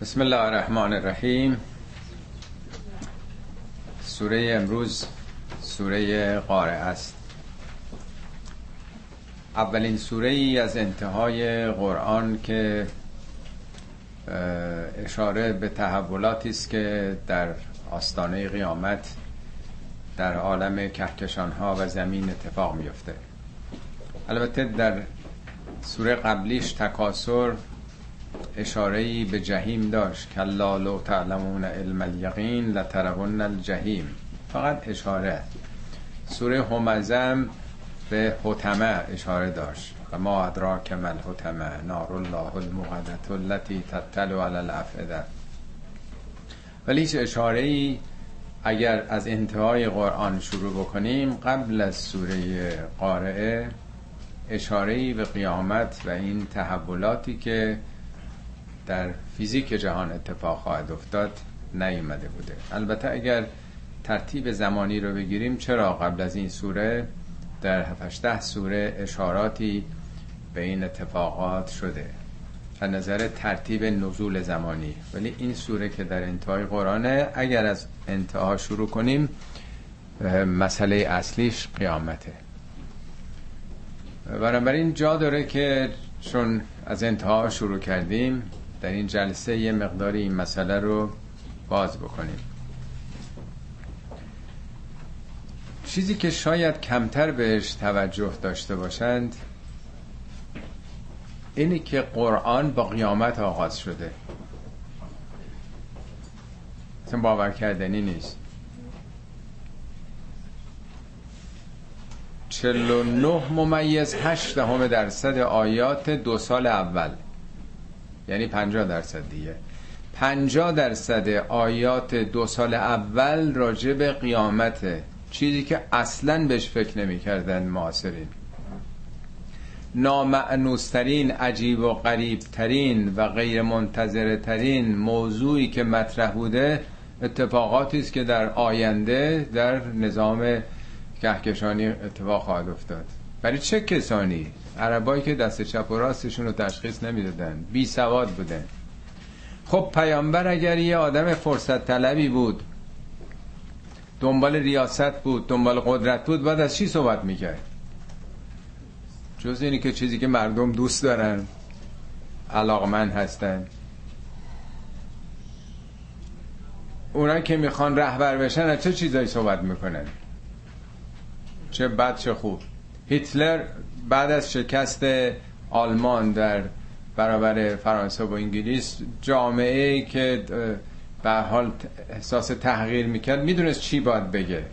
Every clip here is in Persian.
بسم الله الرحمن الرحیم سوره امروز سوره قارعه است. اولین سوره ای از انتهای قرآن که اشاره به تحولاتی است که در آستانه قیامت در عالم کهکشان ها و زمین اتفاق میفته البته در سوره قبلیش تکاسر اشاره به جهیم داشت. کلا لو تعلمون علم الیقین لترون الجهیم. فقط اشاره. سوره همزم به حتمه اشاره داشت. و ما ادراک مل حتمه نار الله المقدت التي تطلع علی الافئده. ولی هیچ اشاره ای اگر از انتهای قرآن شروع بکنیم قبل از سوره قارعه اشاره به قیامت و این تحولاتی که در فیزیک جهان اتفاق خواهد افتاد نیومده بوده. البته اگر ترتیب زمانی رو بگیریم چرا قبل از این سوره در 7 سوره اشاراتی به این اتفاقات شده؟ از نظر ترتیب نزول زمانی. ولی این سوره که در انتهای قرآنه اگر از انتها شروع کنیم مسئله اصلیش قیامته. بنابراین جا داره که چون از انتها شروع کردیم در این جلسه یه مقداری این مسئله رو باز بکنیم. چیزی که شاید کمتر بهش توجه داشته باشند اینی که قرآن با قیامت آغاز شده. اصلا باور کردنی نیست. 49 ممیز 8 دهم درصد آیات دو سال اول. یعنی 50 درصد دیگه. 50 درصد آیات دو سال اول راجع به قیامته چیزی که اصلا بهش فکر نمی‌کردن معاصرین. نامعنوسترین عجیب و غریب ترین و غیر منتظره ترین موضوعی که مطرح بوده اتفاقاتی است که در آینده در نظام کهکشانی اتفاق خواهد افتاد. برای چه کسانی؟ عربایی که دست چپ و راستشون رو تشخیص نمی‌دادن. بی سواد بودن. خب پیامبر اگر یه آدم فرصت طلبی بود دنبال ریاست بود دنبال قدرت بود بعد از چی صحبت می‌کرد؟ جز اینی که چیزی که مردم دوست دارن علاقمند هستن. اونا که می‌خوان رهبر بشن از چه چیزایی صحبت می‌کنن؟ چه بد چه خوب. هیتلر بعد از شکست آلمان در برابر فرانسه و انگلیس جامعه که به حال احساس تحقیر می‌کرد می‌دونست چی باید بگه.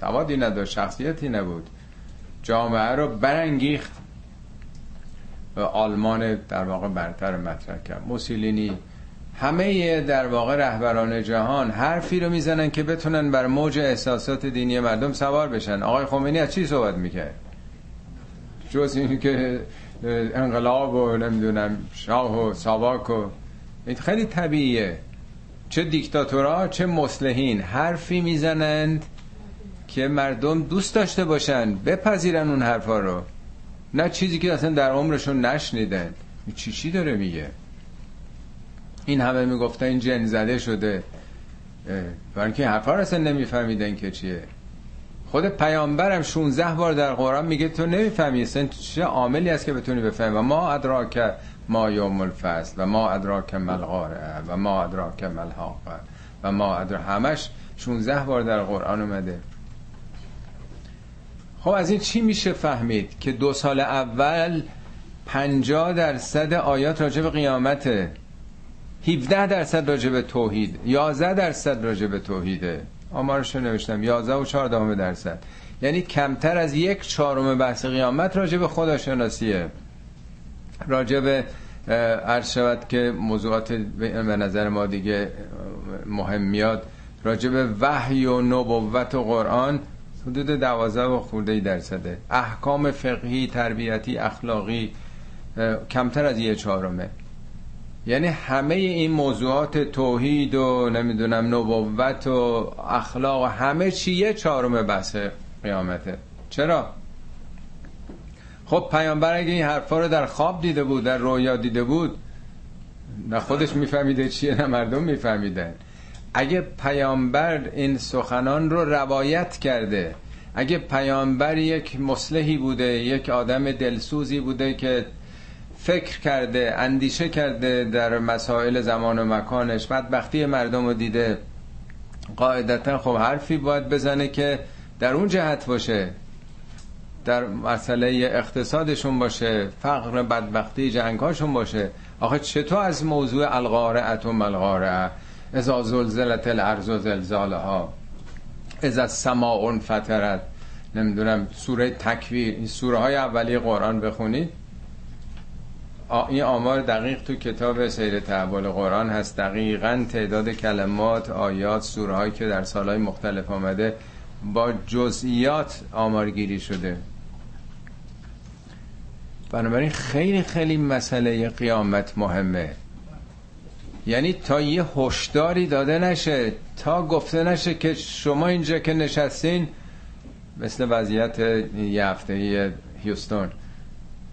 سوادی نداشت شخصیتی نبود. جامعه رو برانگیخت. و آلمان در واقع برتر مطرح کرد. موسولینی همه در واقع رهبران جهان حرفی رو می‌زنن که بتونن بر موج احساسات دینی مردم سوار بشن. آقای خمینی از چی صحبت می‌کرد؟ جز این که انقلاب و نمی‌دونم شاه و ساواک و خیلی طبیعیه. چه دیکتاتورها چه مسلحین حرفی می‌زنند که مردم دوست داشته باشن بپذیرن اون حرفا رو. نه چیزی که اصلا در عمرشون نشنیدن. چی چی داره میگه؟ این همه می‌گفتن این جن زده شده. برای که حرفا رو اصلا نمیفهمیدن که چیه. خود پیامبرم 16 بار در قرآن میگه تو نمی‌فهمی اصلا چه عاملی است که بتونی بفهمی؟ و ما ادراک ما یوم الفصل و ما ادراک ملغاره و ما ادراک ملحاقه و ما ادراک همش 16 بار در قرآن اومده. خب از این چی میشه فهمید که دو سال اول 50 درصد آیات راجع به قیامته 17 درصد راجع به توحید 11 درصد راجع به توحیده؟ آمارش رو نوشتم 11 و 14 درصد. یعنی کمتر از یک چهارم بحث قیامت راجع به خداشناسیه. راجع به عرض شود که موضوعات به نظر ما دیگه مهم میاد. راجع به وحی و نبوت و قرآن حدود دوازده و خورده درصده. احکام فقهی تربیتی اخلاقی کمتر از یه چهارمه. یعنی همه این موضوعات توحید و نمی‌دونم نبوت و اخلاق و همه چی یه چهارم بحث قیامته. چرا؟ خب پیامبر اگه این حرفا رو در خواب دیده بود در رویا دیده بود نه خودش میفهمیده چیه نه مردم میفهمیدن اگه پیامبر این سخنان رو روایت کرده اگه پیامبر یک مصلحی بوده یک آدم دلسوزی بوده که فکر کرده اندیشه کرده در مسائل زمان و مکانش. بدبختی مردم رو دیده. قاعدتا خب حرفی باید بزنه که در اون جهت باشه. در مسئله اقتصادشون باشه فقر بدبختی جنگاشون باشه. آخه چطور از موضوع القارعت و ملقارعه ازا زلزلت الارض و زلزالها. از از سماعون فترت نمی‌دونم سوره تکویر این سوره های اولی قرآن بخونید. این آمار دقیق تو کتاب سیر تحول قرآن هست. دقیقا تعداد کلمات آیات سوره هایی که در سالهای مختلف آمده با جزئیات آمارگیری شده. بنابراین خیلی خیلی مسئله قیامت مهمه. یعنی تا یه هشداری داده نشه تا گفته نشه که شما اینجا که نشستین مثل وضعیت یه هفته هیوستون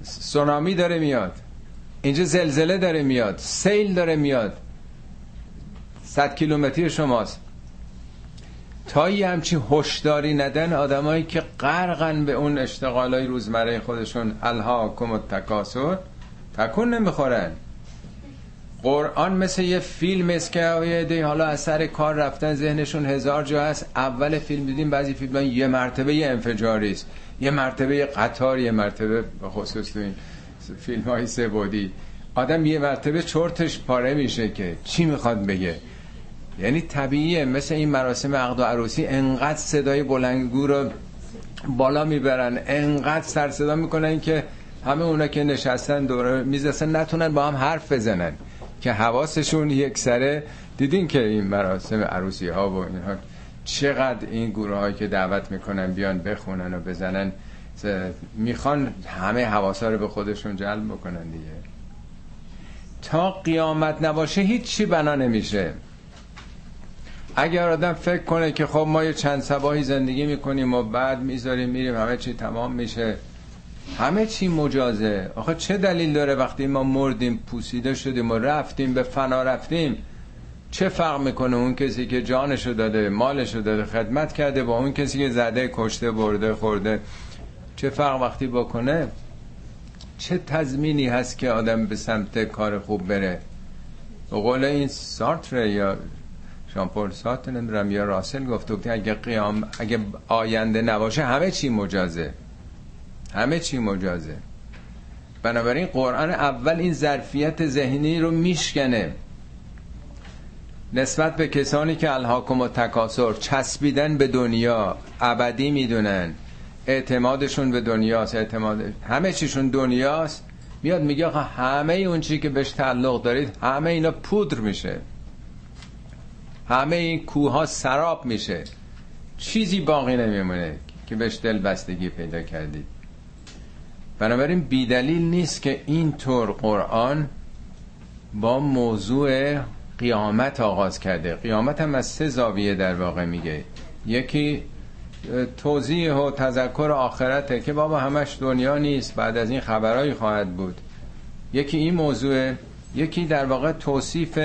سونامی داره میاد. اینجا زلزله داره میاد سیل داره میاد. صد کیلومتری شماست. تا یه همچین هشداری ندن آدمایی که غرقن به اون اشتغالای روزمره خودشون الهاکم و تکاسر تکون نمی‌خورن. قرآن مثل یه فیلم است که دی حالا از سر کار رفتن ذهنشون هزار جا هست. اول فیلم دیدیم بعضی فیلم یه مرتبه یه انفجاری است. یه مرتبه قطار یه مرتبه به خصوص تو این. فیلم های سه بودی آدم یه مرتبه چرتش پاره میشه که چی می‌خواد بگه. یعنی طبیعیه مثل این مراسم عقد و عروسی انقدر صدای بلنگو رو بالا می‌برن انقدر سر صدا می‌کنن که همه اونا که نشستن دوره میز نتونن با هم حرف بزنن. که حواسشون یک سره. دیدین که این مراسم عروسی ها و اینها چقدر این گروه هایی که دعوت می‌کنن بیان بخونن و بزنن؟ می‌خوان همه حواسا رو به خودشون جلب بکنن دیگه. تا قیامت نباشه هیچی بنا نمیشه. اگر آدم فکر کنه که خب ما یه چند سباهی زندگی می‌کنیم و بعد می‌ذاریم میریم همه چی تمام میشه. همه چی مجازه. آخه چه دلیل داره وقتی ما مردیم پوسیده شدیم و رفتیم به فنا رفتیم؟ چه فرق می‌کنه اون کسی که جانشو داده مالشو داده خدمت کرده با اون کسی که زده کشته برده خورده؟ چه فرق وقتی بکنه؟ چه تضمینی هست که آدم به سمت کار خوب بره؟ به قول این سارتر یا شامپول سارتر نمی‌دونم یا راسل گفته که اگه قیام اگه آینده نباشه همه چی مجازه. همه چی مجازه. بنابراین قرآن اول این ظرفیت ذهنی رو میشکنه. نسبت به کسانی که الهاکم و تکاسر چسبیدن به دنیا ابدی می‌دونن. اعتمادشون به دنیاست اعتماد همه چیشون دنیاست. میاد میگه همه اون چی که بهش تعلق دارید همه اینا پودر میشه. همه این کوه ها سراب میشه. چیزی باقی نمیمونه که بهش دل بستگی پیدا کردید. بنابراین بیدلیل نیست که اینطور قرآن با موضوع قیامت آغاز کرده. قیامت هم از سه زاویه در واقع میگه. یکی توضیح و تذکر آخرته که بابا همش دنیا نیست بعد از این خبرهایی خواهد بود. یکی این موضوع یکی در واقع توصیف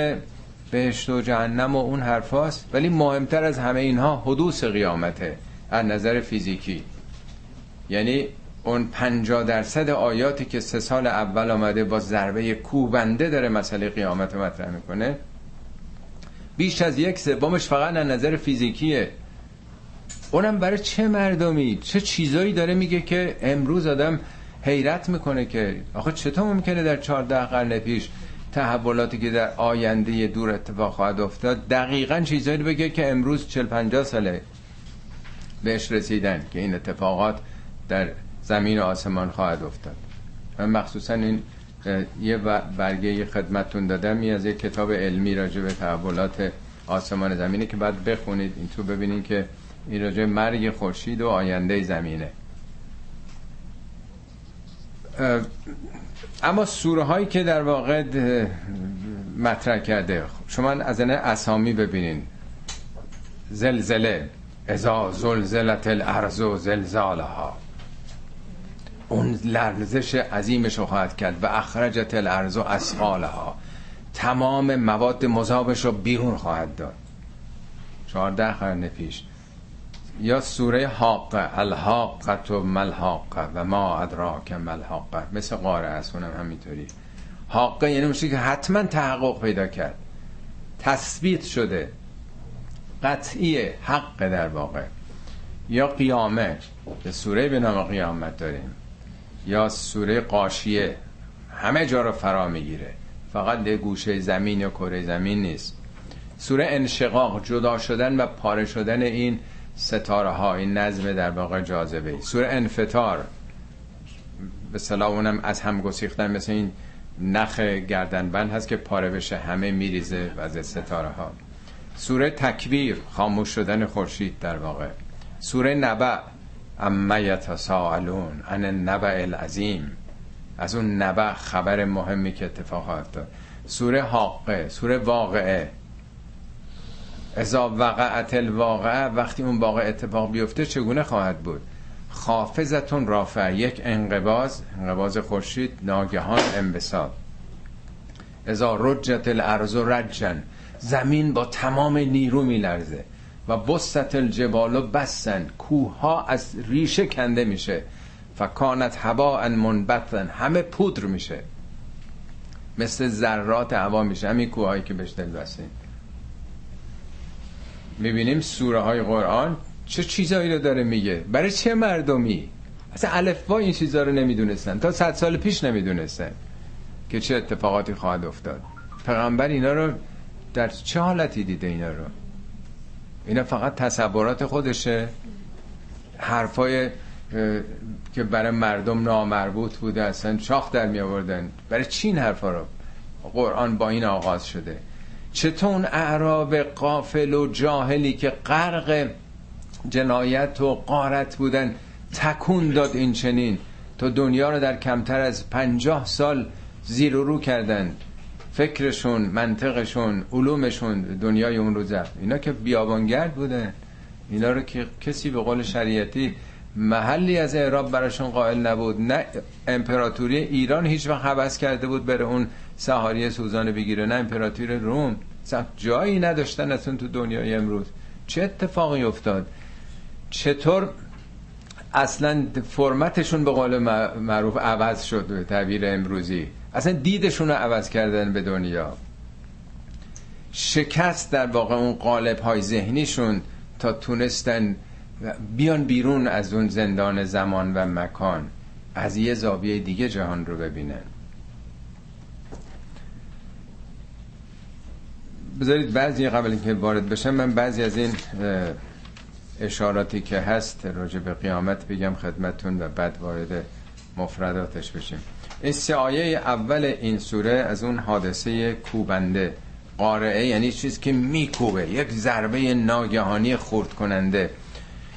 بهشت و جهنم و اون حرفاست ولی مهمتر از همه اینها حدوث قیامته از نظر فیزیکی. یعنی اون پنجا درصد آیاتی که سه سال اول آمده با ضربه کوبنده داره مسئله قیامت مطرح می‌کنه بیش از یک سومش فقط از نظر فیزیکیه. اونم برای چه مردمی چه چیزایی داره میگه که امروز آدم حیرت می‌کنه که آخه چطور ممکنه در چهارده قرن پیش تحولاتی که در آینده دور اتفاق خواهد افتاد دقیقا چیزایی بگه که امروز 40 50 ساله بهش رسیدن که این اتفاقات در زمین و آسمان خواهد افتاد. من مخصوصا این یه برگه خدمتتون دادم از یک کتاب علمی راجع به تحولات آسمان زمینه که بعد بخونید این تو ببینید که این راجع مرگ خورشید و آینده زمینه. اما سوره هایی که در واقع مطرح کرده شما از این اسامی ببینین. زلزله ازا زلزلت الارض و زلزالها. اون لرزش عظیمش رو خواهد کرد. و اخرجت الارض و اسقالها. تمام مواد مذابش رو بیرون خواهد داد. چهارده قرن پیش. یا سوره حاقه الحاقت و ملحاقه و ما ادراک ملحاقه. مثل قاره است اونم همینطوری. حاقه یعنی میشه که حتما تحقق پیدا کرد. تثبیت شده. قطعی حق در واقع. یا قیامه به سوره به نام قیامت داریم. یا سوره قاشیه. همه جا رو فرا می‌گیره. فقط یه گوشه زمین یا کره زمین نیست. سوره انشقاق جدا شدن و پاره شدن این ستاره ها این نظم در واقع جاذبه سوره انفتار به صلاح اونم از هم گسیختن مثل این نخ گردنبند هست که پاره بشه همه میریزه و از ستاره ها سوره تکبیر خاموش شدن خورشید در واقع. سوره نبع اما یتساءلون عن النبع العظیم. از اون نبع خبر مهمی که اتفاق افتاد. سوره حاقه سوره واقعه. اذا وقعت الواقعه وقتی اون واقع اتفاق بیفته چگونه خواهد بود؟ خافزتون رافع. یک انقباز انقباز خورشید ناگهان انبساط. ازا رجت الارض رجن زمین با تمام نیرو میلرزه و بست الجبال و بسن کوه ها از ریشه کنده میشه. فکانت هوا منبتن همه پودر میشه. مثل ذرات هوا میشه همین کوه هایی که بهش دل بستیم می‌بینیم سوره های قرآن چه چیزایی رو داره میگه. برای چه مردمی؟ اصلا الفبا این چیزا رو نمی‌دونستن. تا صد سال پیش نمی‌دونستن که چه اتفاقاتی خواهد افتاد. پیغمبر اینا رو در چه حالتی دیده اینا رو؟ اینا فقط تصورات خودشه. حرفای که برای مردم نامربوط بوده اصلا شاخ در می آوردن برای چی این حرفا رو؟ قرآن با این آغاز شده. چطور اعراب قافل و جاهلی که غرق جنایت و قارت بودن تکون داد این چنین؟ تا دنیا رو در کمتر از پنجاه سال زیر و رو کردن. فکرشون منطقشون علومشون دنیای اون رو زفت اینا که بیابانگرد بودن. اینا رو که کسی به قول شریعتی محلی از اعراب براشون قائل نبود. نه امپراتوری ایران هیچ وقت حوض کرده بود بره اون سهاری سوزان بگیره نه امپراتوری روم. جایی نداشتن اصلا تو دنیای امروز. چه اتفاقی افتاد؟ چطور اصلا فرمتشون به قول معروف عوض شد به تعبیر امروزی؟ اصلا دیدشون رو عوض کردن به دنیا. شکست در واقع اون قالب های ذهنیشون تا تونستن بیان بیرون از اون زندان زمان و مکان. از یه زاویه دیگه جهان رو ببینن. بذارید بعضی قبل اینکه وارد بشم من بعضی از این اشاراتی که هست راجع به قیامت بگم خدمتون و بعد وارد مفرداتش بشیم. این سه آیه اول این سوره از اون حادثه کوبنده قارعه یعنی چیز که میکوبه یک ضربه ناگهانی خورد کننده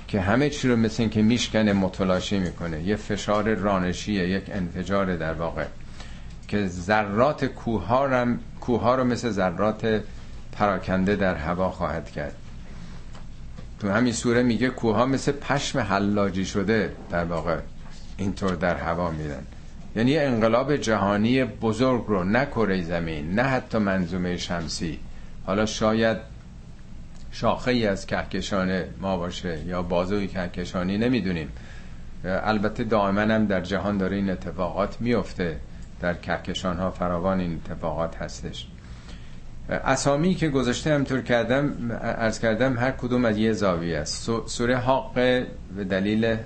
که همه چی رو مثل که میشکنه متلاشی می‌کنه. یه فشار رانشیه یک انفجار در واقع. که ذرات کوه ها رو مثل ذرات پراکنده در هوا خواهد کرد. تو همین سوره میگه کوها مثل پشم حلاجی شده در واقع اینطور در هوا میرن. یعنی انقلاب جهانی بزرگ رو نه کره زمین نه حتی منظومه شمسی. حالا شاید شاخه ای از کهکشان ما باشه یا بازوی کهکشانی نمی‌دونیم. البته دائما هم در جهان داره این اتفاقات میفته در کهکشان ها فراوان این اتفاقات هستش. اسامی که گذاشته همطور کردم ارز کردم هر کدوم از یه زاویه است. سوره حق به دلیل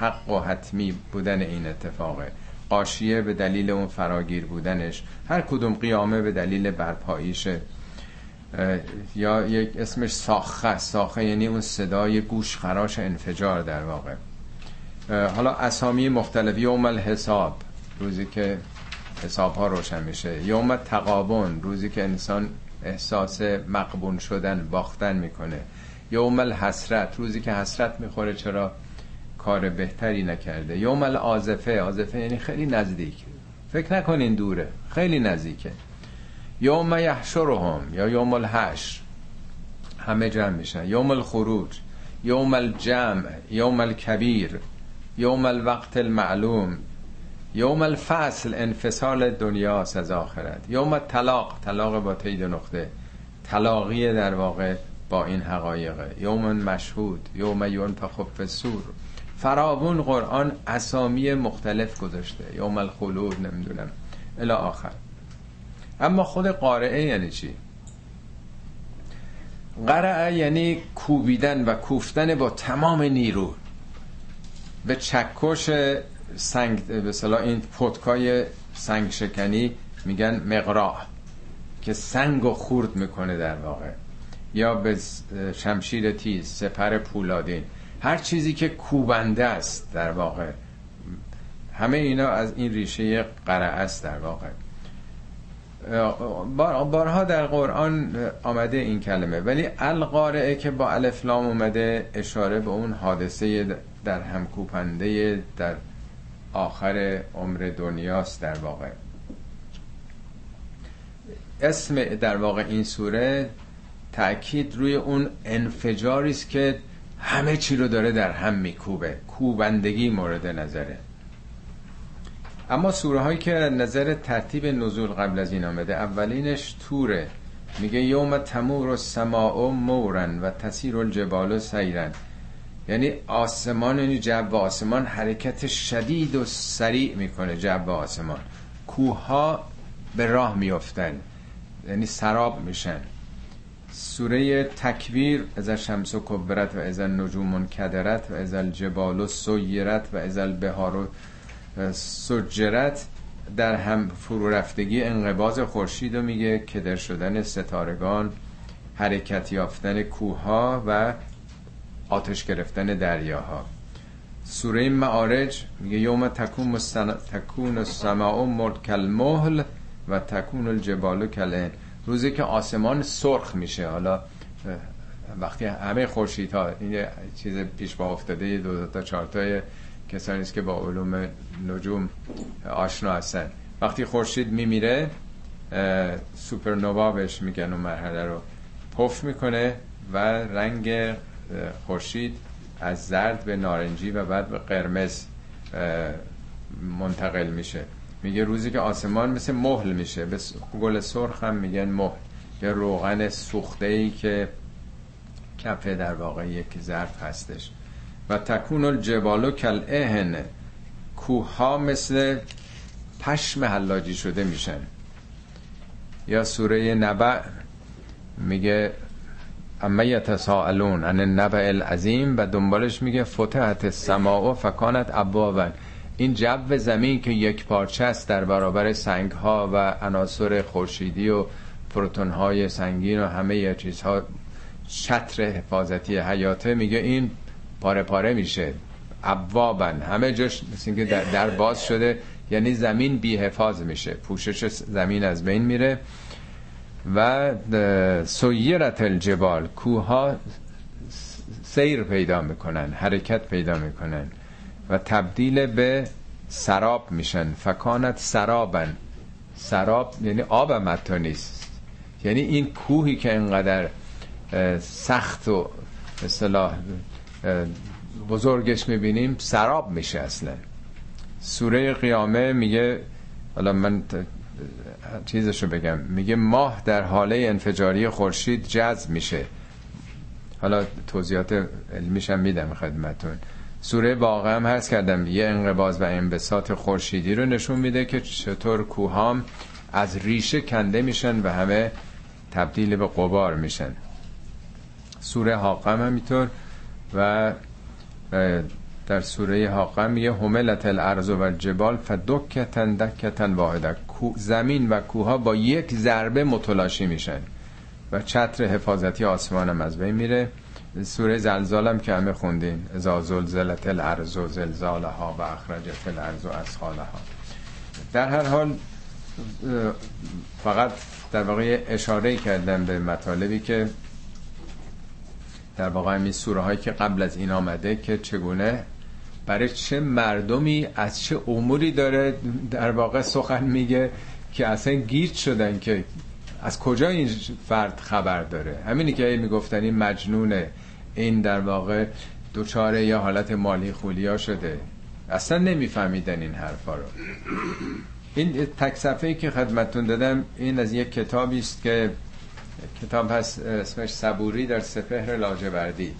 حق و حتمی بودن این اتفاقه. قاشیه به دلیل اون فراگیر بودنش. هر کدوم قیامه به دلیل برپاییشه یا یک اسمش ساخه ساخه یعنی اون صدای گوش خراش انفجار در واقع. حالا اسامی مختلف یوم الحساب. روزی که حساب ها روشن میشه. یوم تقابون روزی که انسان احساس مقبون شدن باختن می‌کنه. یوم الحسرت روزی که حسرت می‌خوره چرا کار بهتری نکرده. یوم الازفه آزفه یعنی خیلی نزدیک. فکر نکنین دوره خیلی نزدیکه. یوم یحشرهم یا یوم الحشر همه جمع میشن. یوم الخروج یوم الجمع یوم الکبیر یوم الوقت المعلوم. یوم الفصل انفصال دنیاست از آخرت. یوم طلاق طلاق با تید نقطه. طلاقی در واقع با این حقایقه. یوم مشهود یوم ینفخ فی الصور. فراون قرآن اسامی مختلف گذاشته. یوم الخلود نمی‌دونم. الی آخر. اما خود قارعه یعنی چی؟ قرعه یعنی کوبیدن و کوفتن با تمام نیرو. به چکش سنگ به این پتکای سنگ شکنی میگن مقراع که سنگ و خورد می‌کنه در واقع. یا به شمشیر تیز سپر پولادین. هر چیزی که کوبنده است در واقع. همه اینا از این ریشه قرعه است در واقع. بارها در قرآن آمده این کلمه. ولی القارعه که با الفلام اومده اشاره به اون حادثه در همکوپنده در آخر عمر دنیاست در واقع. اسم در واقع این سوره تأکید روی اون انفجاری است که همه چی رو داره در هم میکوبه. کوبندگی مورد نظره. اما سوره هایی که نظر ترتیب نزول قبل از این آمده اولینش توره میگه یوم تمور و سماع مورن و تسیر الجبال سیرن. یعنی آسمان یعنی جو آسمان حرکت شدید و سریع می‌کنه جو آسمان. کوه ها به راه میافتن یعنی سراب میشن. سوره تکویر از شمس و کبرت و از نجوم کدرت و از الجبال و سیرت و از البهار و سجرت در هم فرو رفتگی انقباز خورشید رو میگه کدر شدن ستارگان حرکت یافتن کوه و آتش گرفتن دریاها. سوره معارج میگه یوم تکون, مستن... تکون السماء مرکل مهل و تکون الجبال کلن روزی که آسمان سرخ میشه. حالا وقتی همه خورشید ها این چیز پیش با افتاده دو, تا چهار کسانی است که با علوم نجوم آشنا هستن. وقتی خورشید میمیره سوپرنووا بهش میگن اون مرحله رو پف می‌کنه و رنگ خورشید از زرد به نارنجی و بعد به قرمز منتقل میشه. میگه روزی که آسمان مثل مهل میشه. به گل سرخ هم میگن مهل. یه روغن سوخته ای که کف در واقع یک ظرف هستش. و تکون الجبالو کل اهن کوه مثل پشم حلاجی شده میشن. یا سوره نبع میگه اما یتساءلون عن النبع العظیم و دنبالش میگه فتحت السماء فکانت ابوابا. این جو زمین که یک پارچه است در برابر سنگ ها و عناصر خورشیدی و پروتون های سنگین و همه چیزها چتر حفاظتی حیاته میگه این پاره پاره میشه. ابوابن همه جاش مثل که در, باز شده یعنی زمین بی حفاظ میشه. پوشش زمین از بین میره. و سویرت الجبال کوها سیر پیدا می‌کنن حرکت پیدا می‌کنن و تبدیل به سراب میشن. فکانت سرابن. سراب یعنی آب هم نیست یعنی این کوهی که اینقدر سخت و اصطلاح بزرگش می‌بینیم سراب میشه اصلا. سوره قیامه میگه حالا من چیزشو بگم. میگه ماه در حاله انفجاری خورشید جذب میشه. حالا توضیحات علمیشم میدم خدمتون سوره واقعا هم هست کردم. یه انقباز و انبساط خورشیدی رو نشون میده که چطور کوهام از ریشه کنده میشن و همه تبدیل به قبار میشن. سوره حاقم همینطور و در سوره حاقم یه هملت الارض و الجبال فدکتن دکتن واحده زمین و کوها با یک ضربه متلاشی میشن و چتر حفاظتی آسمان هم از بین میره. سوره زلزالم که همه خوندین. ازا زلزلت الارض و زلزالها و اخرجت الارض و اسخالها در هر حال فقط در واقع اشاره کردم به مطالبی که در واقع این سوره هایی که قبل از این آمده که چگونه برای چه مردمی از چه اموری داره در واقع سخن میگه که اصلا گیرد شدن که از کجا این فرد خبر داره؟ همینی که می‌گفتن این مجنونه این در واقع دوچاره یا حالت مالی خولیا شده. اصلا نمیفهمیدن این حرفا رو. این تک صفحه که خدمتون دادم این از یک کتابی است که کتاب هست اسمش صبوری در سپهر لاجوردی.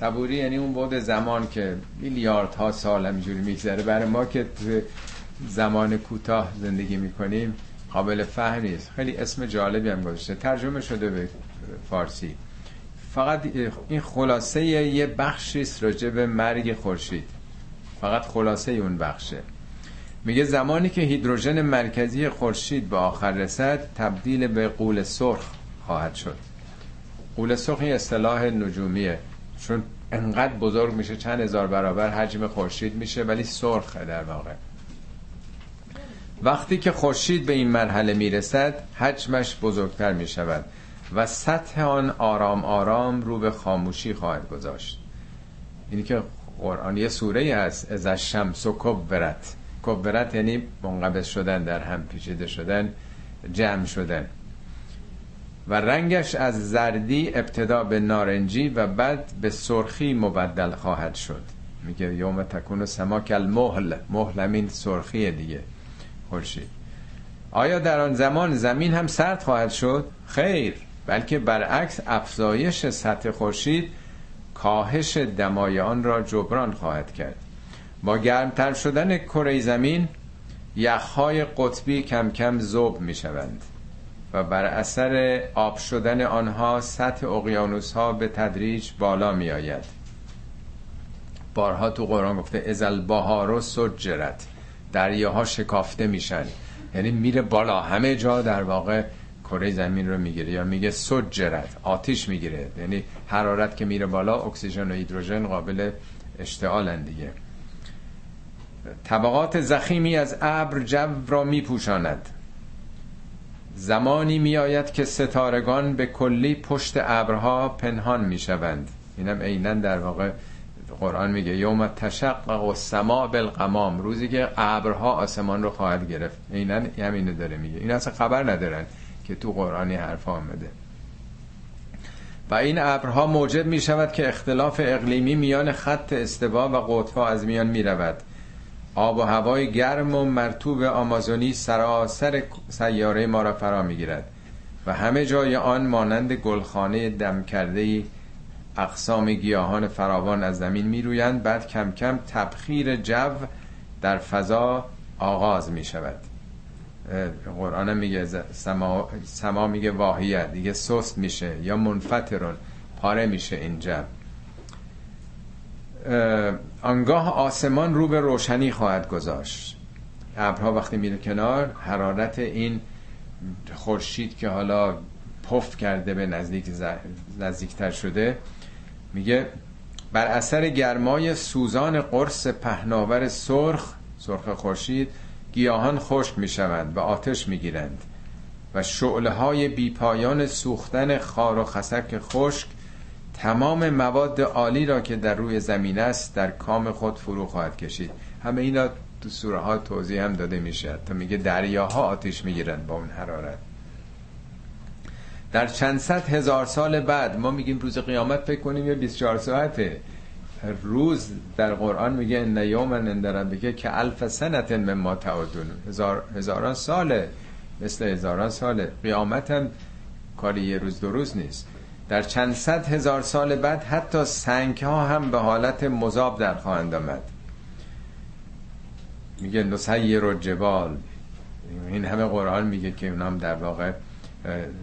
صبوری یعنی اون بود زمان که میلیاردها سال همینجوری میگذره. برای ما که زمان کوتاه زندگی می‌کنیم قابل فهم نیست. خیلی اسم جالبی هم گذاشته. ترجمه شده به فارسی. فقط این خلاصه یه بخشی است راجع به مرگ خورشید. فقط خلاصه اون بخشه. میگه زمانی که هیدروژن مرکزی خورشید به آخر رسد تبدیل به قول سرخ خواهد شد. قول سرخ اصطلاح نجومیه. چون انقدر بزرگ میشه چند هزار برابر حجم خورشید میشه ولی سرخه در واقع. وقتی که خورشید به این مرحله می‌رسد حجمش بزرگتر می‌شود و سطح آن آرام آرام رو به خاموشی خواهد گذاشت. اینی که قرآن یه سوره هست از شمس و کبرت. کبرت یعنی منقبض شدن در هم پیچیده شدن جمع شدن. و رنگش از زردی ابتدا به نارنجی و بعد به سرخی مبدل خواهد شد. میگه یوم تکون سماک المهل. مهل همین سرخی دیگه. خورشید. آیا در آن زمان زمین هم سرد خواهد شد؟ خیر. بلکه برعکس افزایش سطح خورشید کاهش دمای آن را جبران خواهد کرد. با گرمتر شدن کره زمین یخهای قطبی کم کم ذوب می شوند و بر اثر آب شدن آنها سطح اقیانوس ها به تدریج بالا می آید بارها تو قرآن گفته ازل بهارو سجرت. دریاها شکافته میشن. یعنی میره بالا. همه جا در واقع کره زمین رو می‌گیره یا میگه سجرت. آتیش می‌گیره. یعنی حرارت که میره بالا اکسیژن و هیدروژن قابل اشتعالن دیگه. طبقات زخیمی از ابر جو را میپوشاند. زمانی میآید که ستارگان به کلی پشت ابرها پنهان می‌شوند. اینم عینا در واقع قرآن میگه یوم تشقق و سما بالغمام روزی که ابرها آسمان رو خواهد گرفت. عینا همینو داره میگه. این اصلا خبر ندارن که تو قرآنی حرف آمده. و این ابرها موجب می شود که اختلاف اقلیمی میان خط استوا و قطبها از میان می رود آب و هوای گرم و مرتوب آمازونی سراسر سیاره ما را فرا می گیرد و همه جای آن مانند گلخانه دم کرده اقسام گیاهان فراوان از زمین می رویند بعد کم کم تبخیر جو در فضا آغاز می شود قرآن میگه سما, سما میگه واهیت دیگه سست میشه یا منفترون پاره میشه این جو. آنگاه آسمان رو به روشنی خواهد گذاشت. ابرها وقتی میره کنار حرارت این خورشید که حالا پف کرده به نزدیک نزدیکتر شده میگه بر اثر گرمای سوزان قرص پهناور سرخ سرخ خورشید گیاهان خشک می‌شوند و آتش می‌گیرند و شعله های بیپایان سوختن خار و خسک خشک تمام مواد عالی را که در روی زمین است در کام خود فرو خواهد کشید. همه اینا تو سوره ها توضیح هم داده میشه. تا میگه دریاها آتش می‌گیرند با اون حرارت. در چند صد هزار سال بعد ما میگیم روز قیامت فکر کنیم یه 24 ساعته. روز در قرآن میگه ان یوما عند ربک که الف سنت مما تعدون. هزار هزاران ساله. مثل هزاران ساله. قیامت هم کاری یه روز دو روز نیست. در چند صد هزار سال بعد حتی سنگ ها هم به حالت مذاب در خواهند آمد. میگه نسیر و جبال این همه قرآن میگه که اونام در واقع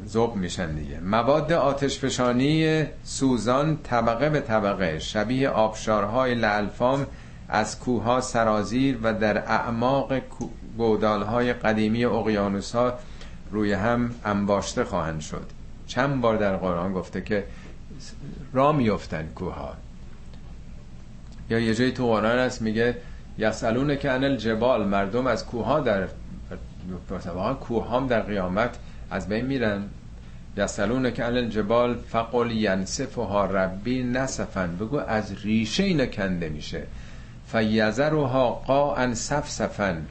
زوب میشن دیگه. مواد آتشفشانی سوزان طبقه به طبقه شبیه آبشارهای لالفام از کوها سرازیر و در اعماق گودالهای قدیمی اقیانوس ها روی هم انباشته خواهند شد. چند بار در قرآن گفته که را میفتن کوها یا یه جایی تو قرآن هست میگه یسالون که انل جبال مردم از کوها در واقعا کوه هم در قیامت از بین میرن. یسالون که انل جبال فقل ینسفها ربی نصفن بگو از ریشه اینا کنده میشه. فیزرها قاعا سفن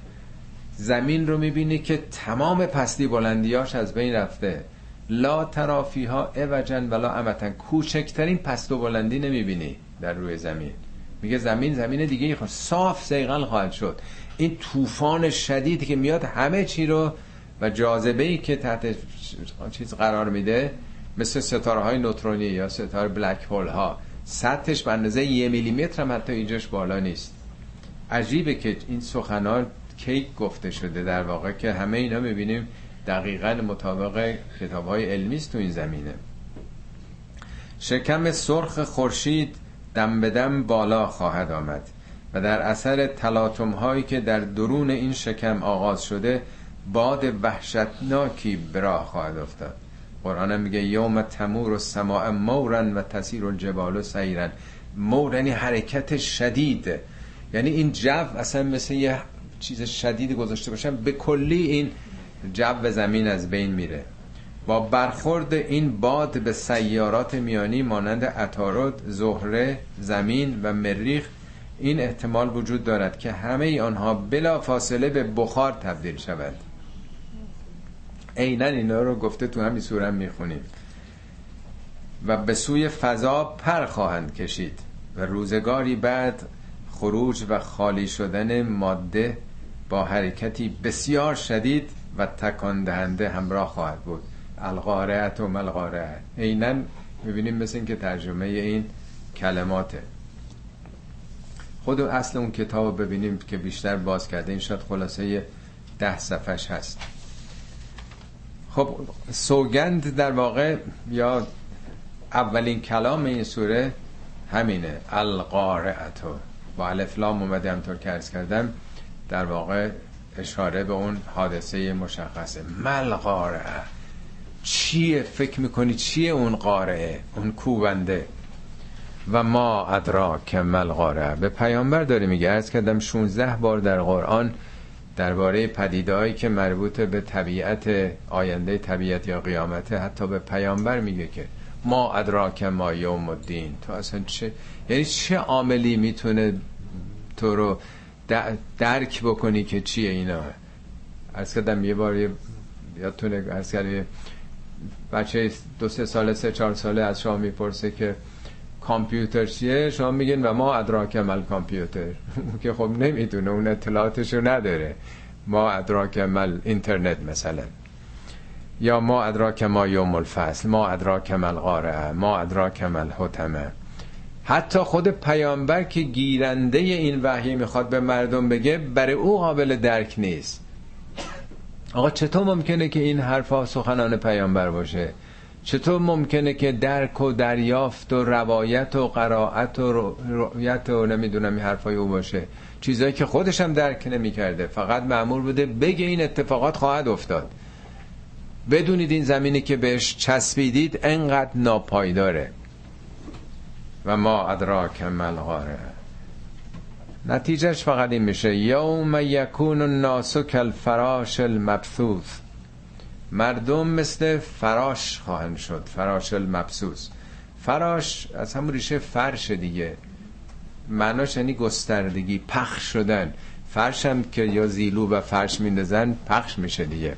زمین رو می‌بینی که تمام پستی بلندیاش از بین رفته. لا ترافی ها اوجن ولا امتن کوچکترین پست و بلندی نمی‌بینی در روی زمین. میگه زمین زمین دیگه خواهد صاف سیغل خواهد شد. این طوفان شدیدی که میاد همه چی رو و جاذبه ای که تحت چیز قرار میده مثل ستاره های نوترونی یا ستاره بلک هول ها سطحش به اندازه یه میلیمتر هم حتی اینجاش بالا نیست. عجیبه که این سخنان کیک گفته شده در واقع که همه اینا می‌بینیم دقیقا مطابق کتاب های علمی است تو این زمینه. شکم سرخ خورشید دم به دم بالا خواهد آمد و در اثر تلاطم هایی که در درون این شکم آغاز شده باد وحشتناکی برا خواهد افتاد. قرآن میگه یوم تمور و سماع مورن و تسیر الجبال و سیرن. مور یعنی حرکت شدید. یعنی این جو اصلا مثل یه چیز شدید گذاشته باشن. به کلی این جو زمین از بین میره. با برخورد این باد به سیارات میانی مانند عطارد، زهره، زمین و مریخ این احتمال وجود دارد که همه آنها بلا فاصله به بخار تبدیل شود عینا اینا رو گفته تو همین سوره می‌خونیم. و به سوی فضا پر خواهند کشید و روزگاری بعد خروج و خالی شدن ماده با حرکتی بسیار شدید و تکان دهنده همراه خواهد بود. القارعت و ملقارعه عینا می‌بینیم مثل این که ترجمه این کلماته. خود اصل اون کتاب ببینیم که بیشتر باز کرده. این شاید خلاصه ده صفحش هست. خب سوگند در واقع یا اولین کلام این سوره همینه. القارعتو با الفلام اومده همطور که ارز کردم در واقع اشاره به اون حادثه مشخصه. مل قارعه. چیه؟ فکر می‌کنی چیه اون قارعه؟ اون کوبنده. و ما ادراک مل قارعه. به پیامبر داره میگه ارز کردم 16 بار در قرآن درباره پدیدهایی که مربوط به طبیعت آینده طبیعت یا قیامت حتی به پیامبر میگه که ما ادراک ما یوم الدین. تو اصلا چه یعنی چه عاملی می‌تونه تو رو درک بکنی که چیه اینا. از کردم یه بار یادتونه از کردم بچه دو سه ساله سه چهار ساله از شما می‌پرسه که کامپیوتر چیه؟ شما میگین و ما ادراک مل کامپیوتر. که خب نمی‌دونه اون اطلاعاتشو نداره. ما ادراک مل اینترنت مثلا. یا ما ادراک ما یوم الفصل ما ادراک مل قارعه ما ادراک مل حتمه حتی خود پیامبر که گیرنده این وحی می‌خواد به مردم بگه برای او قابل درک نیست. آقا چطور ممکنه که این حرفا سخنان پیامبر باشه؟ چطور ممکنه که درک و دریافت و روایت و قرائت و رؤیت و نمی‌دونم این حرفای او باشه؟ چیزایی که خودش هم درک نمی‌کرده. فقط معمول بوده بگه این اتفاقات خواهد افتاد. بدونید این زمینی که بهش چسبیدید انقدر ناپایداره. و ما ادراک ملغاره نتیجهش فقط این میشه. یوم یکون الناس کالفراش المبثوث. مردم مثل فراش خواهند شد فراش المبسوس فراش از همون ریشه فرش دیگه. معناش یعنی گستردگی پخش شدن. فرش هم که یا زیلو و فرش میندازن پخش میشه دیگه.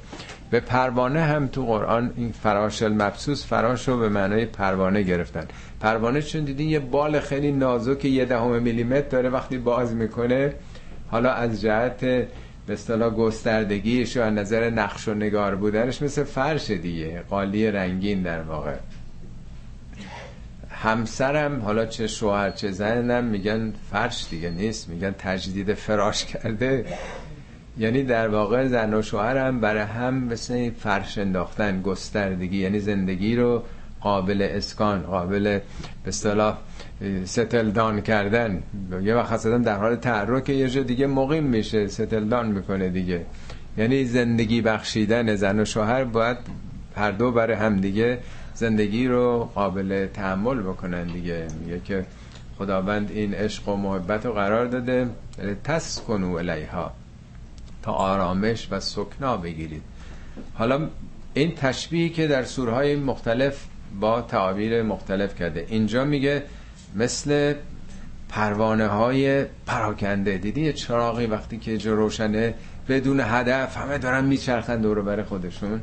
به پروانه هم تو قرآن این فراش المبسوس فراش رو به معنای پروانه گرفتن. پروانه چون دیدین یه بال خیلی نازک یه دهم میلیمتر داره وقتی باز می‌کنه حالا از جهت به اصطلاح گستردگیش و از نظر نقش و نگار بودنش مثل فرش دیگه قالی رنگین در واقع. همسرم حالا چه شوهر چه زنم میگن فرش دیگه نیست میگن تجدید فراش کرده. یعنی در واقع زن و شوهر هم برای هم مثل فرش انداختن گستردگی یعنی زندگی رو قابل اسکان قابل به اصطلاح ستل دان کردن. یه وقت اصلا در حال تحرک یه جا دیگه مقیم میشه ستل دان می‌کنه دیگه. یعنی زندگی بخشیدن زن و شوهر باید هر دو برای هم دیگه زندگی رو قابل تحمل بکنن دیگه. میگه که خداوند این عشق و محبت رو قرار داده تسکنو الیها آرامش و سکنا بگیرید. حالا این تشبیهی که در سورهای مختلف با تعابیر مختلف کرده. اینجا میگه مثل پروانه های پراکنده. دیدی یه چراغی وقتی که جو روشنه بدون هدف همه دارن میچرخن دور بر خودشون؟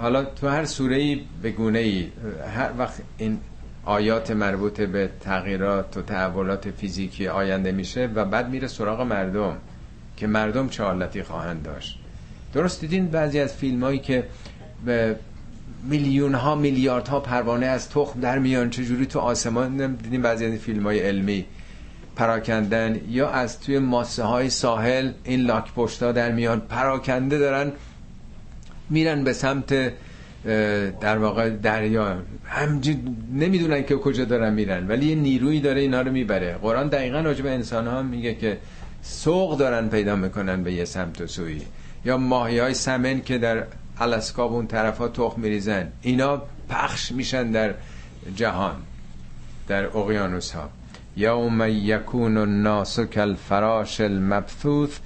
حالا تو هر سوره ای به گونه ای هر وقت این آیات مربوط به تغییرات و تحولات فیزیکی آینده میشه و بعد میره سراغ مردم. که مردم چه حالتی خواهند داشت. درست دیدین بعضی از فیلم هایی که به میلیون ها میلیارد ها پروانه از تخم در میان چجوری تو آسمان دیدین؟ بعضی از فیلم های علمی. پراکندن یا از توی ماسه های ساحل این لاک پشتا در میان پراکنده دارن میرن به سمت در واقع دریا. همجی نمی‌دونن که کجا دارن میرن ولی یه نیرویی داره اینا رو می‌بره. قرآن دقیقا راجع به انسان ها میگه که سوق دارن پیدا می‌کنن به یه سمت و سوی. یا ماهی های سمن که در الاسکا اون طرف ها تخم میریزن. اینا پخش میشن در جهان در اقیانوس ها یوم یکون الناس کالفراش المبثوث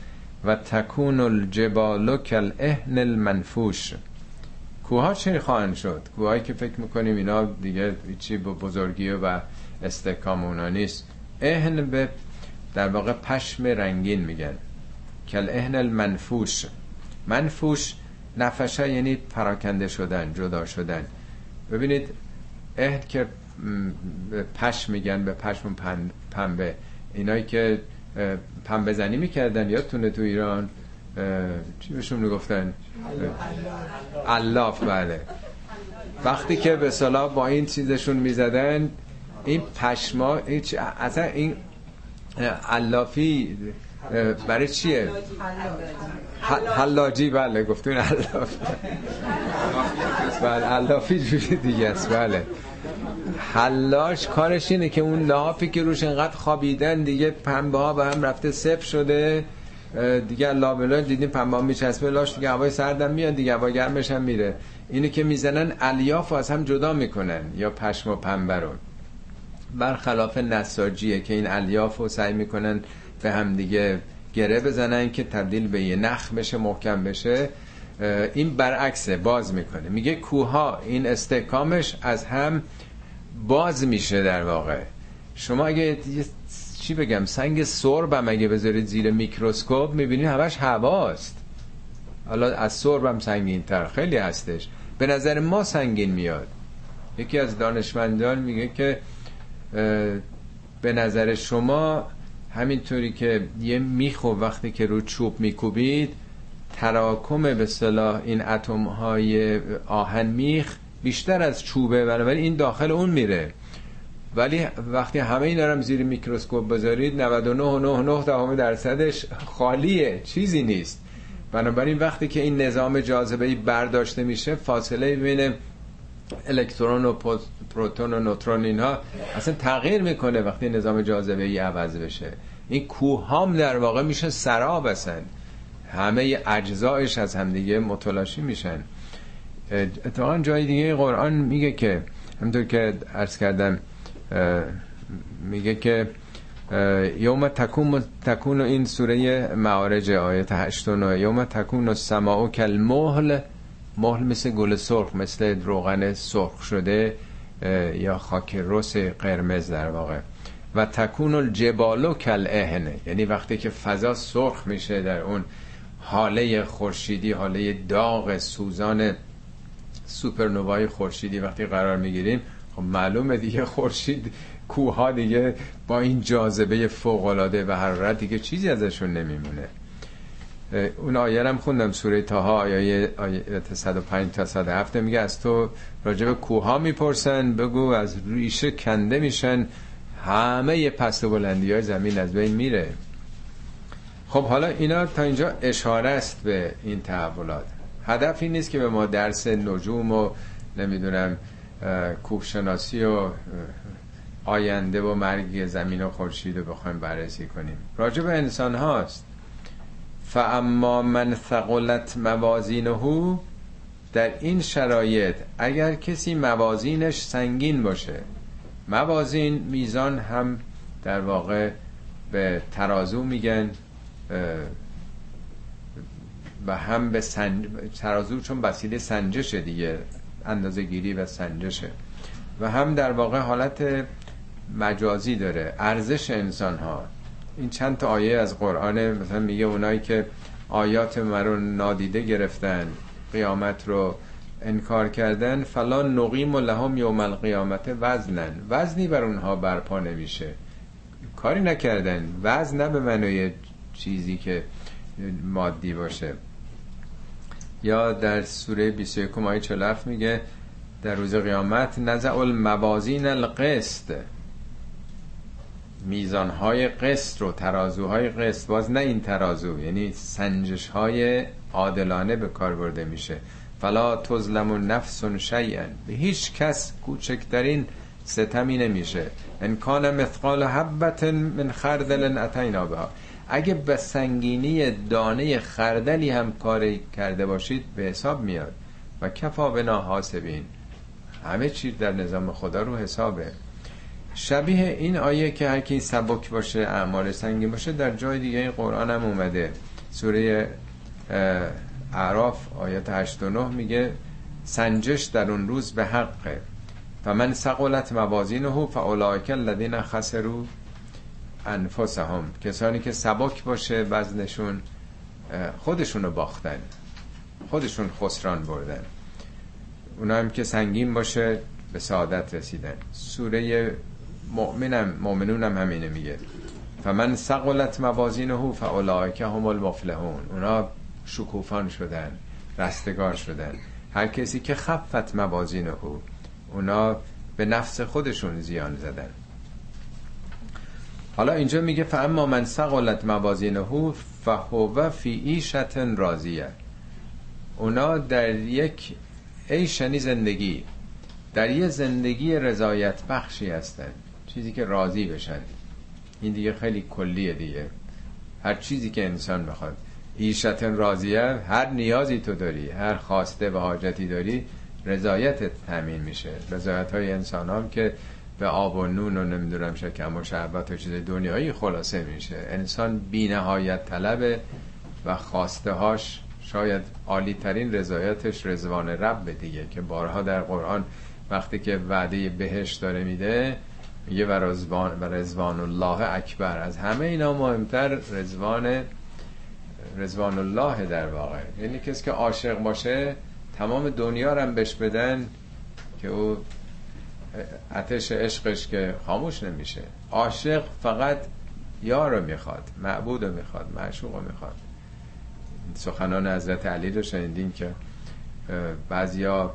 و تکون الجبال کالاهن المنفوش. کوها چی خواهند شد؟ کوهایی که فکر می‌کنیم اینا دیگه چی به بزرگی و استحکام اونا نیست. اهن به در واقع پشم رنگین میگن. کل اهن المنفوش. منفوش نفشه یعنی پراکنده شدن جدا شدن. ببینید اهن که پشم میگن به پشم پنبه. اینایی که پنبه زنی می‌کردن یادتونه تو ایران چی بهشون می‌گفتن؟ علاف بله. وقتی که به صلاح با این چیزشون می‌زدن این پشما اصلا این علافی برای چیه؟ حلاجی بله گفتون علاف بله علافی جوری دیگه است بله. حلاش کارش اینه که اون لحافی که روش انقدر خوابیدن دیگه پنبه ها به هم رفته صفر شده. دیگه لابلا دیدیم پنبه میچسبه لاش دیگه هوای سردم میاد دیگه هوا گرمش هم میره. اینو که می‌زنن الیاف از هم جدا می‌کنن یا پشم و پنبه رو. برخلاف نساجیه که این الیاف رو سعی می‌کنن به هم دیگه گره بزنن که تبدیل به یه نخ بشه محکم بشه. این برعکسه باز می‌کنه. میگه کوها این استحکامش از هم باز میشه در واقع. شما اگه چی بگم سنگ سربم اگه بذارید زیر میکروسکوپ می‌بینید همش هواست. حالا از سربم سنگین تر خیلی هستش. به نظر ما سنگین میاد. یکی از دانشمندان میگه که به نظر شما همینطوری که یه میخو وقتی که رو چوب میکوبید تراکم به صلاح این اتم های آهن میخ بیشتر از چوبه بنابراین این داخل اون میره. ولی وقتی همه این هم زیر میکروسکوپ بذارید 99.9 درصدش خالیه چیزی نیست. بنابراین وقتی که این نظام جاذبه برداشته میشه فاصله بین الکترون و پروتون و نوترون اینها اصلا تغییر می‌کنه وقتی نظام جاذبه ای عوض بشه. این کوهام در واقع میشه سراب اصلا. همه اجزایش از همدیگه متلاشی میشن. اتفاقا جای دیگه قرآن میگه که همطور که عرض کردم میگه که یوم تکون تکون این سوره معارج آیت 8 و 9 یوم تکون السماء کالمهل مهل مثل گل سرخ مثل روغن سرخ شده یا خاک رس قرمز در واقع. و تکون الجبال کل اهنه یعنی وقتی که فضا سرخ میشه در اون حاله خورشیدی حاله داغ سوزان سوپرنوای خورشیدی وقتی قرار می‌گیریم خب معلومه دیگه خورشید کوها دیگه با این جاذبه فوق العاده و حرارت دیگه چیزی ازشون نمیمونه. اون آیه هم خوندم سوره تاها آیه آیه 105 تا 107 میگه از تو راجب کوها می‌پرسن بگو از ریشه کنده میشن همه پست و بلندی های زمین از بین میره. خب حالا اینا تا اینجا اشاره است به این تحولات. هدف این نیست که به ما درس نجوم و نمی‌دونم کوهشناسی و آینده و مرگ زمین و خورشید رو بخوایم بررسی کنیم. راجع به انسان هاست فاما من ثقلت موازینه در این شرایط اگر کسی موازینش سنگین باشه موازین میزان هم در واقع به ترازو میگن و هم به سنج... ترازو چون وسیله سنجشه دیگه اندازه گیری و سنجشه. و هم در واقع حالت مجازی داره ارزش انسان ها این چند تا آیه از قرآن مثلا میگه اونایی که آیات من رو نادیده گرفتن قیامت رو انکار کردن فلا نقیم و لهم یوم القیامت وزنن. وزنی بر اونها برپا نمیشه. کاری نکردن. وزن نه به معنای چیزی که مادی باشه. یا در سوره 21 آیه 47 میگه در روز قیامت نزع الموازین القسط. میزانهای قسط رو ترازوهای قسط. باز نه این ترازو یعنی سنجش های عادلانه به کار برده میشه. فلا تظلم نفس شیئا. به هیچ کس کوچکترین ستمی نمیشه. ان کان مثقال حبت من خردل اتینا بها. اگه به سنگینی دانه خردلی هم کاری کرده باشید به حساب میاد. و کفا بنا حاسبین. همه چیز در نظام خدا رو حسابه. شبیه این آیه که هر کی سبک باشه اعمال سنگین باشه در جای دیگه این قرآن هم اومده. سوره اعراف آیت 89 میگه سنجش در اون روز به حقه. و من سقلت موازینه فاولائک الذین خسروا انفسهم. کسانی که سبک باشه وزنشون خودشونو باختن. خودشون خسران بردن. اونا هم که سنگین باشه به سعادت رسیدن. سوره مؤمنم مؤمنونم همینه میگه. فمن سقلت موازینه فاولائک هم المفلحون. اونا شکوفان شدن رستگار شدن. هر کسی که خفت موازینه اونا به نفس خودشون زیان زدن. حالا اینجا میگه فاما من سقلت موازینه فهو فی ایشت راضیه. اونا در یک عیشنی زندگی در یه زندگی رضایت بخشی هستن. چیزی که راضی بشن. این دیگه خیلی کلیه دیگه. هر چیزی که انسان بخواد. ایشت راضیه هر نیازی تو داری هر خواسته و حاجتی داری رضایت تامین میشه. رضایت های انسان هم که به آب و نون و نمی‌دونم شکم و شربت و چیز دنیایی خلاصه میشه. انسان بی نهایت طلب و خواسته هاش شاید عالی ترین رضایتش رزوان رب دیگه که بارها در قرآن وقتی که وعده بهش داره میده میگه و رزوان, و رزوان الله اکبر. از همه اینا مهمتر رزوان رزوان الله در واقع. یعنی کسی که عاشق باشه تمام دنیا رو هم بهش بدن که او اتش عشقش که خاموش نمیشه. عاشق فقط یار رو می‌خواد معبود رو می‌خواد معشوق رو می‌خواد. سخنان حضرت علی رو شنیدین که بعضیا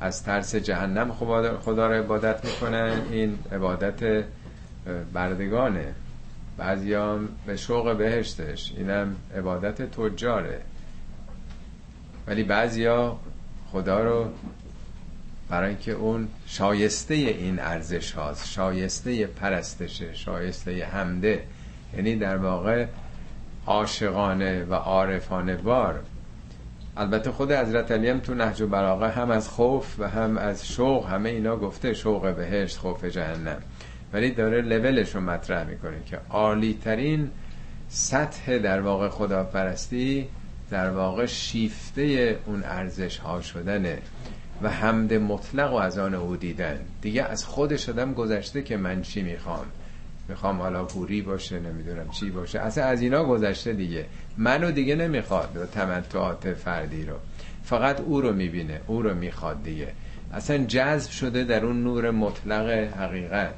از ترس جهنم خدا رو عبادت می‌کنن. این عبادت بردگانه. بعضیا به شوق بهشتش. اینم عبادت تجاره. ولی بعضیا خدا رو برای اینکه اون شایسته این ارزش هاست شایسته پرستشه شایسته حمده یعنی در واقع عاشقانه و عارفانه بار البته خود حضرت علی هم تو نهج و براغه هم از خوف و هم از شوق همه اینا گفته شوق بهشت خوف جهنم. ولی داره لولش رو مطرح می‌کنه که عالی ترین سطح در واقع خداپرستی در واقع شیفته اون ارزش ها شدنه و حمد مطلق و از آن او دیدن. دیگه از خود شدم گذشته که من چی می‌خوام؟ می‌خوام حالا پوری باشه نمی‌دونم چی باشه. اصلا از اینا گذشته دیگه. منو دیگه نمی‌خواد و تمتعات فردی رو. فقط او رو می‌بینه او رو می‌خواد دیگه. اصلا جذب شده در اون نور مطلق حقیقت.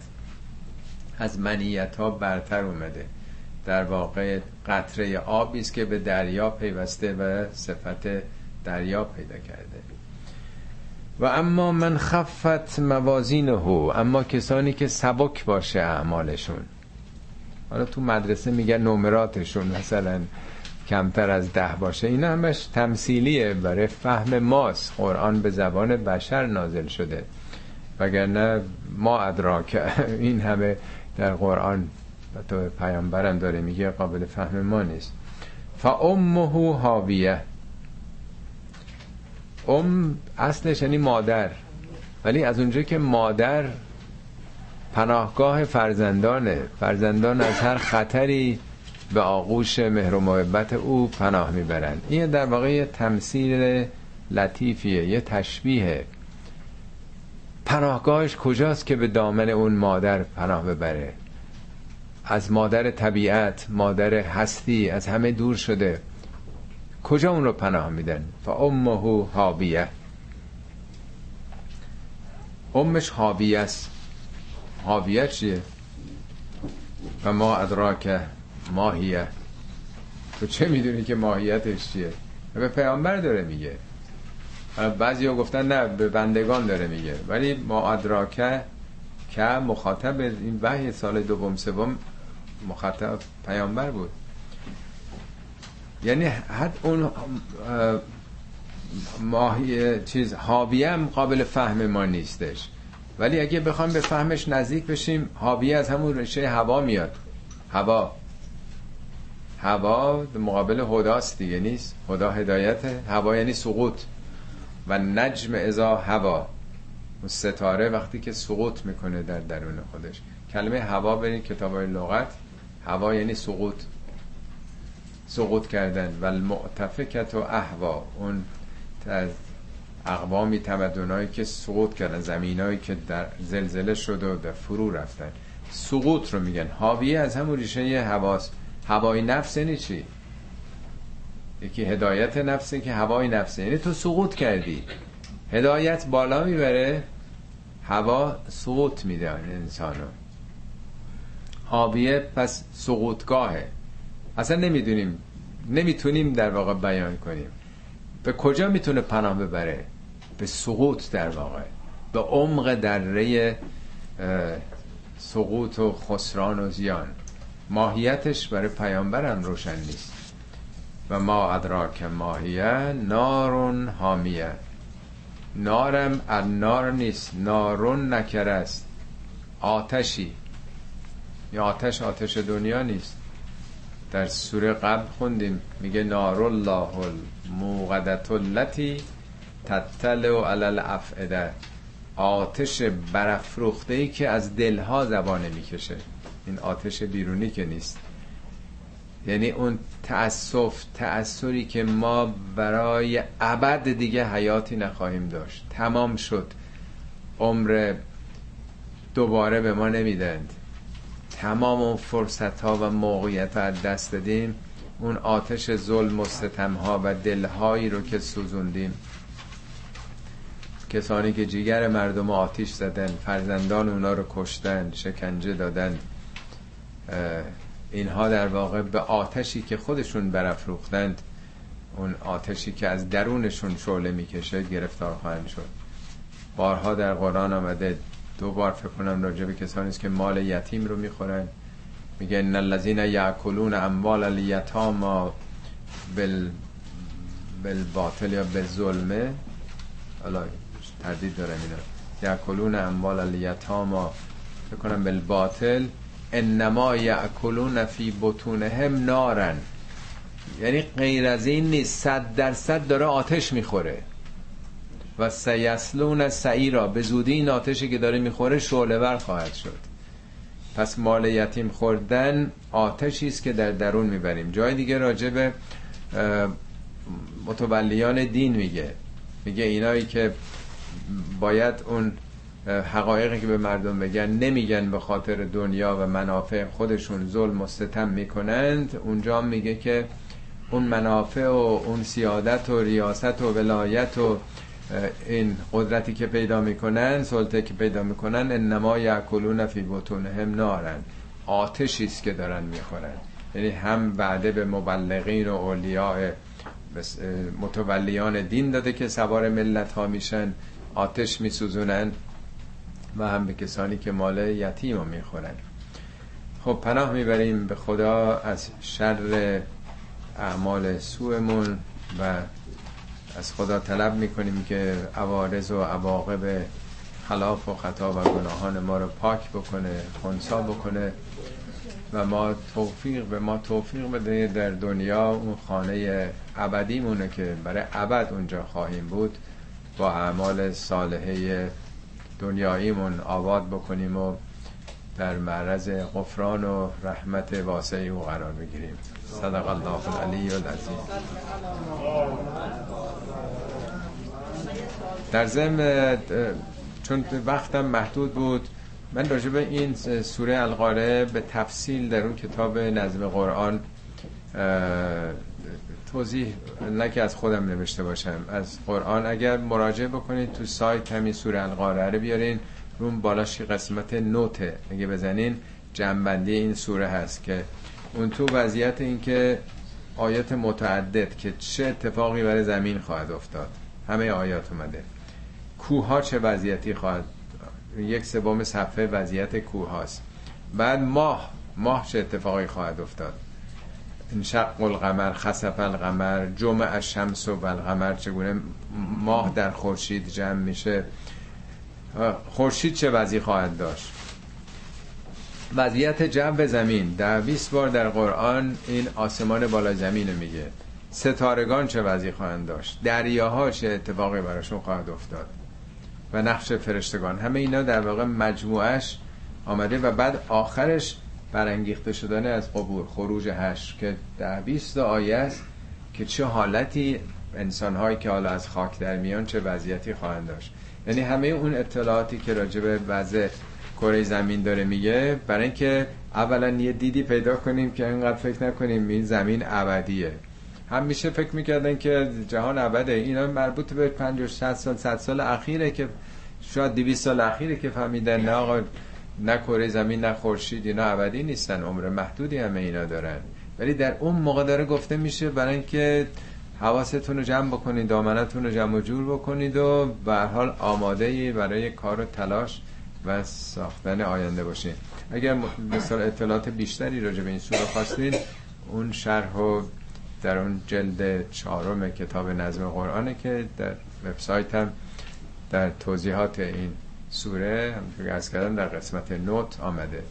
از منیت ها برتر اومده. در واقع قطره آبی است که به دریا پیوسته و صفت دریا پیدا کرده. و اما من خفت موازینه اما کسانی که سبک باشه اعمالشون. حالا تو مدرسه میگن نمراتشون مثلا کمتر از ده باشه. این همش تمثیلیه برای فهم ماست. قرآن به زبان بشر نازل شده. وگرنه ما ادراک این همه در قرآن و تو پیامبرم داره میگه قابل فهم ما نیست. فامه هاویه ام اصلش یعنی مادر. ولی از اونجا که مادر پناهگاه فرزندانه. فرزندان از هر خطری به آغوش مهر و محبت او پناه می‌برند. این در واقع یه تمثیل لطیفیه یه تشبیه پناهگاهش کجاست که به دامن اون مادر پناه ببره؟ از مادر طبیعت مادر هستی از همه دور شده. کجا اون رو پناه میدن؟ امه هاویه امش حاویه است. حاویه چیه؟ و ما ادراک ماهیه. تو چه می‌دونی که ماهیتش چیه؟ به پیامبر داره میگه. بعضی ها گفتن نه به بندگان داره میگه. ولی ما ادراکه که مخاطب این وحی سال دوم سوم مخاطب پیامبر بود. یعنی حد اون ماهی چیز حاویه هم قابل فهم ما نیستش. ولی اگه بخوام به فهمش نزدیک بشیم حاویه از همون رشه هوا میاد. هوا. هوا مقابل هداست دیگه نیست. هدا هدایت. هوا یعنی سقوط. و نجم ازا هوا. ستاره وقتی که سقوط می‌کنه در درون خودش. کلمه هوا برین کتاب لغت. هوا یعنی سقوط. سقوط کردن. و المعتفکت و احوا. اون از اقوامی تمدنهایی که سقوط کردن زمینایی که در زلزله شد و در فرو رفتن. سقوط رو میگن. حاویه از همون ریشه هواست. هوای نفس یعنی چی؟ یکی هدایت نفسه که هوای نفسه یعنی تو سقوط کردی. هدایت بالا می‌بره. هوا سقوط میده انسانو. حاویه پس سقوطگاهه. اصلا نمی‌دونیم نمی‌تونیم در واقع بیان کنیم. به کجا می‌تونه پناه ببره؟ به سقوط در واقع. به عمق دره سقوط و خسران و زیان. ماهیتش برای پیامبرم روشن نیست. و ما ادراک ماهیه نارون حامیه. نارم نار نیست. نارون نکر است آتشی. یا آتش آتش دنیا نیست. در سوره قبل خوندیم. میگه نار الله الموقدت التي تطلع علی الافئده آتش برافروخته ای که از دلها زبانه می‌کشه. این آتش بیرونی که نیست. یعنی اون تأسف تأثری که ما برای ابد دیگه حیاتی نخواهیم داشت. تمام شد. عمر دوباره به ما نمیدند تمام اون فرصت ها و موقعیت ها از دست دادیم. اون آتش ظلم و ستم ها و دلهایی رو که سوزوندیم. کسانی که جیگر مردم آتیش زدن فرزندان اونا رو کشتن شکنجه دادن اینها در واقع به آتشی که خودشون برافروختند اون آتشی که از درونشون شعله می‌کشه گرفتار خواهند شد. بارها در قرآن آمده دو بار فکر کنم راجع به کسانی است که مال یتیم رو می‌خورن. میگه ان الذين یاکلون اموال الیتاما بال بالباطل یا بالظلم. حالا تردید دارم اینا. یاکلون اموال الیتاما فکر کنم بالباطل. انما یاکلون فی بطونهم نارن. یعنی غیر از این نیست. صد درصد داره آتش می‌خوره. و سیسلون سعیرا به زودی این آتشی که داره می‌خوره شعله ور خواهد شد. پس مال یتیم خوردن آتشی است که در درون می‌بریم. جای دیگه راجع به متولیان دین میگه. میگه اینایی که باید اون حقایقی که به مردم بگن نمیگن به خاطر دنیا و منافع خودشون ظلم و ستم می‌کنند اونجا میگه که اون منافع و اون سیادت و ریاست و ولایت و این قدرتی که پیدا می‌کنن سلطه که پیدا می‌کنن انما یاکلون فی بطونهم نارن. آتشی است که دارن می‌خورن. یعنی هم وعده به مبلغین و اولیاء متولیان دین داده که سوار ملت ها میشن آتش میسوزونن و هم به کسانی که مال یتیم رو می‌خورن. خب پناه می‌بریم به خدا از شر اعمال سوءمون و از خدا طلب می‌کنیم که عوارض و عواقب خلاف و خطا و گناهان ما رو پاک بکنه خونسا بکنه و ما توفیق به ما توفیق بده در دنیا اون خانه ابدیمونه که برای ابد اونجا خواهیم بود. با اعمال صالحه دنیاییمون آباد بکنیم و در معرض غفران و رحمت واسعی او قرار بگیریم. صدق الله العلی العظیم. در ضمن چون وقتم محدود بود من راجع به این سوره القاره به تفصیل در اون کتاب نظم قرآن توضیح نه که از خودم نوشته باشم. از قرآن اگر مراجعه بکنید تو سایت همین سوره القارعه رو بیارین. اون بالاش قسمت نوته اگه بزنین جنبندی این سوره هست که اون تو وضعیت این که آیات متعدد که چه اتفاقی برای زمین خواهد افتاد. همه آیات اومده. کوه ها چه وضعیتی خواهد یک سوم صفحه وضعیت کوه هاست بعد ماه. ماه چه اتفاقی خواهد افتاد؟ انشق القمر خسف القمر جمع الشمس و القمر چگونه ماه در خورشید جمع میشه؟ خورشید چه وضعی خواهد داشت؟ وضعیت جو زمین. در 20 بار در قرآن این آسمان بالا زمین میگه. ستارگان چه وضعی خواهند داشت؟ دریاها چه اتفاقی براشون خواهد افتاد؟ و نقش فرشتگان. همه اینا در واقع مجموعش آمده و بعد آخرش برانگیخته شدن از قبور خروج هش که در 20 آیه است که چه حالتی انسان هایی که حالا از خاک در میان چه وضعیتی خواهند داشت. یعنی همه اون اطلاعاتی که راجع به وضع کره زمین داره میگه برای اینکه اولا یه دیدی پیدا کنیم که اینقدر فکر نکنیم این زمین ابدیه. هم میشه فکر می‌کردن که جهان ابده. اینا مربوط به 50 60 سال 100 سال اخیره که شاید 200 سال اخیره که فهمیدن نه آقا نه کره زمین نه خورشید اینا ابدی نیستن. عمر محدودی همه اینا دارن. ولی در اون موقع داره گفته میشه برای اینکه حواستون رو جمع بکنید دامنتون رو جمع و جور بکنید و به حال آماده برای کار و تلاش و ساختن آینده باشین اگر مثلا اطلاعات بیشتری راجع به این سوره خواستین اون شرح و در اون جلد چهارم کتاب نظم قرآنه که در وبسایت هم در توضیحات این سوره همونطور که از کردم در قسمت نوت آمده.